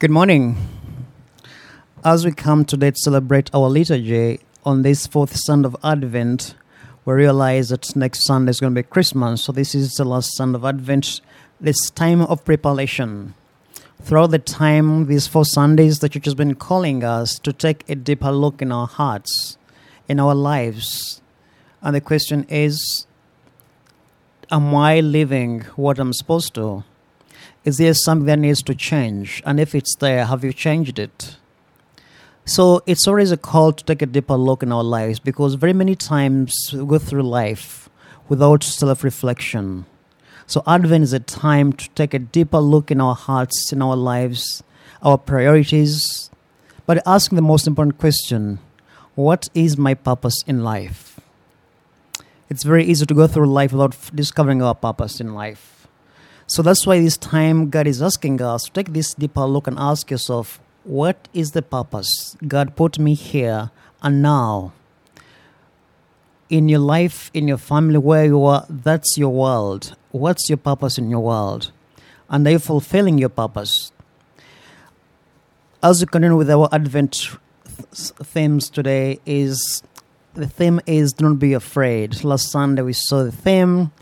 Good morning. As we come today to celebrate our liturgy on this fourth Sunday of Advent, we realize that next Sunday is going to be Christmas, so this is the last Sunday of Advent, this time of preparation. Throughout the time, these four Sundays, the church has been calling us to take a deeper look in our hearts, in our lives. And the question is Am I living what I'm supposed to? Is there something that needs to change? And if it's there, have you changed it? So it's always a call to take a deeper look in our lives because very many times we go through life without self reflection. So Advent is a time to take a deeper look in our hearts, in our lives, our priorities, but asking the most important question what is my purpose in life? It's very easy to go through life without discovering our purpose in life. So that's why this time God is asking us to take this deeper look and ask yourself, what is the purpose? God put me here and now. In your life, in your family, where you are, that's your world. What's your purpose in your world? And are you fulfilling your purpose? As we continue with our Advent th- themes today, is the theme is do not be afraid. Last Sunday we saw the theme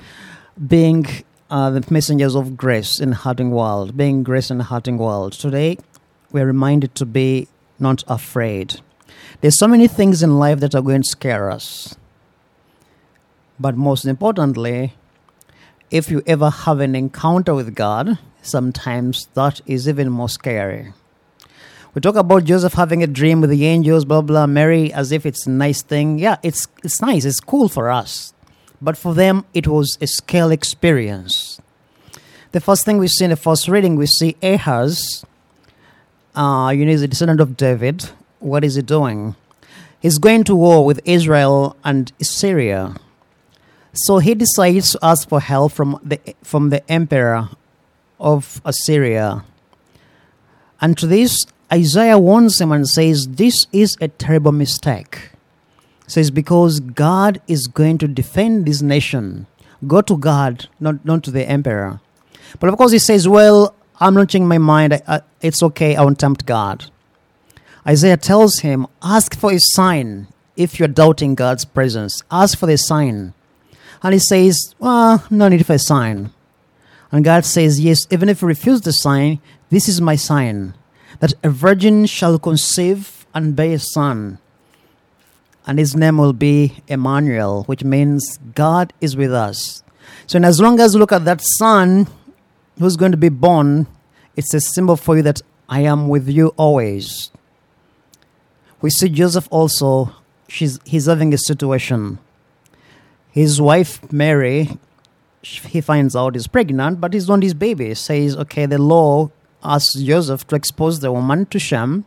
being uh, the messengers of grace in hurting world, being grace in hurting world. Today we're reminded to be not afraid. There's so many things in life that are going to scare us. But most importantly, if you ever have an encounter with God, sometimes that is even more scary. We talk about Joseph having a dream with the angels, blah blah, Mary as if it's a nice thing. Yeah, it's it's nice, it's cool for us. But for them it was a scale experience. The first thing we see in the first reading, we see Ahaz, uh, you know, he's a descendant of David. What is he doing? He's going to war with Israel and Syria. So he decides to ask for help from the from the emperor of Assyria. And to this, Isaiah warns him and says, This is a terrible mistake. Says, because God is going to defend this nation. Go to God, not, not to the emperor. But of course, he says, Well, I'm not changing my mind. I, I, it's okay. I won't tempt God. Isaiah tells him, Ask for a sign if you're doubting God's presence. Ask for the sign. And he says, Well, no need for a sign. And God says, Yes, even if you refuse the sign, this is my sign that a virgin shall conceive and bear a son. And his name will be Emmanuel, which means God is with us. So, and as long as you look at that son who's going to be born, it's a symbol for you that I am with you always. We see Joseph also, she's, he's having a situation. His wife, Mary, he finds out he's pregnant, but he's not his baby. Says, okay, the law asks Joseph to expose the woman to Shem.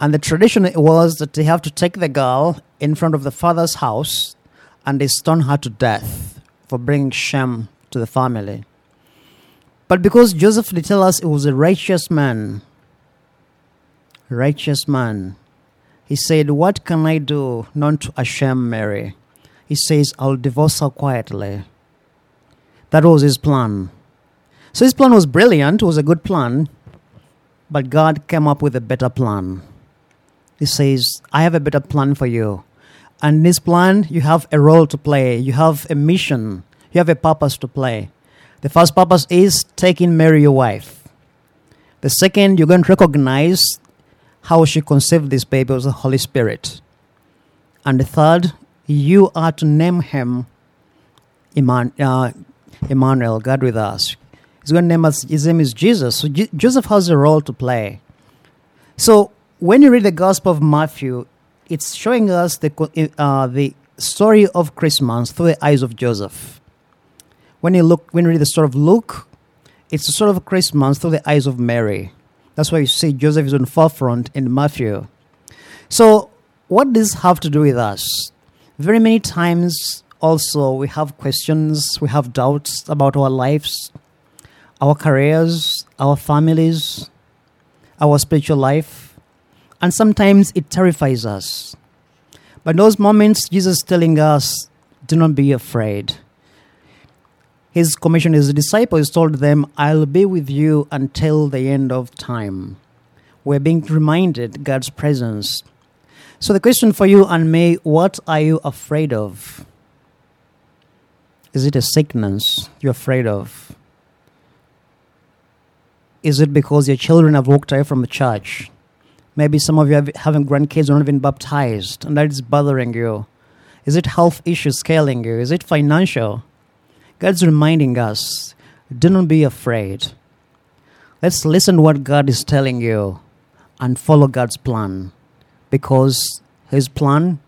And the tradition was that they have to take the girl in front of the father's house and they stone her to death for bringing Shem to the family. But because Joseph, they tell us, it was a righteous man, righteous man, he said, What can I do not to shame Mary? He says, I'll divorce her quietly. That was his plan. So his plan was brilliant, it was a good plan, but God came up with a better plan. He says, I have a better plan for you. And this plan, you have a role to play, you have a mission, you have a purpose to play. The first purpose is taking Mary, your wife. The second, you're going to recognize how she conceived this baby was the Holy Spirit. And the third, you are to name him uh, Emmanuel, God with us. To name us, his name is Jesus. So Je- Joseph has a role to play. So when you read the Gospel of Matthew, it's showing us the, uh, the story of Christmas through the eyes of Joseph. When you look, when you read the story of Luke, it's the story of Christmas through the eyes of Mary. That's why you see Joseph is on forefront in Matthew. So, what does this have to do with us? Very many times, also, we have questions, we have doubts about our lives, our careers, our families, our spiritual life, and sometimes it terrifies us. But those moments, Jesus is telling us, do not be afraid. His commission his disciples told them, I'll be with you until the end of time. we're being reminded God's presence. So, the question for you and me what are you afraid of? Is it a sickness you're afraid of? Is it because your children have walked away from the church? Maybe some of you have, having grandkids are not even baptized, and that is bothering you. Is it health issues scaling you? Is it financial? God's reminding us do not be afraid. Let's listen to what God is telling you and follow God's plan because His plan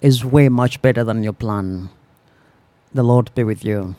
is way much better than your plan. The Lord be with you.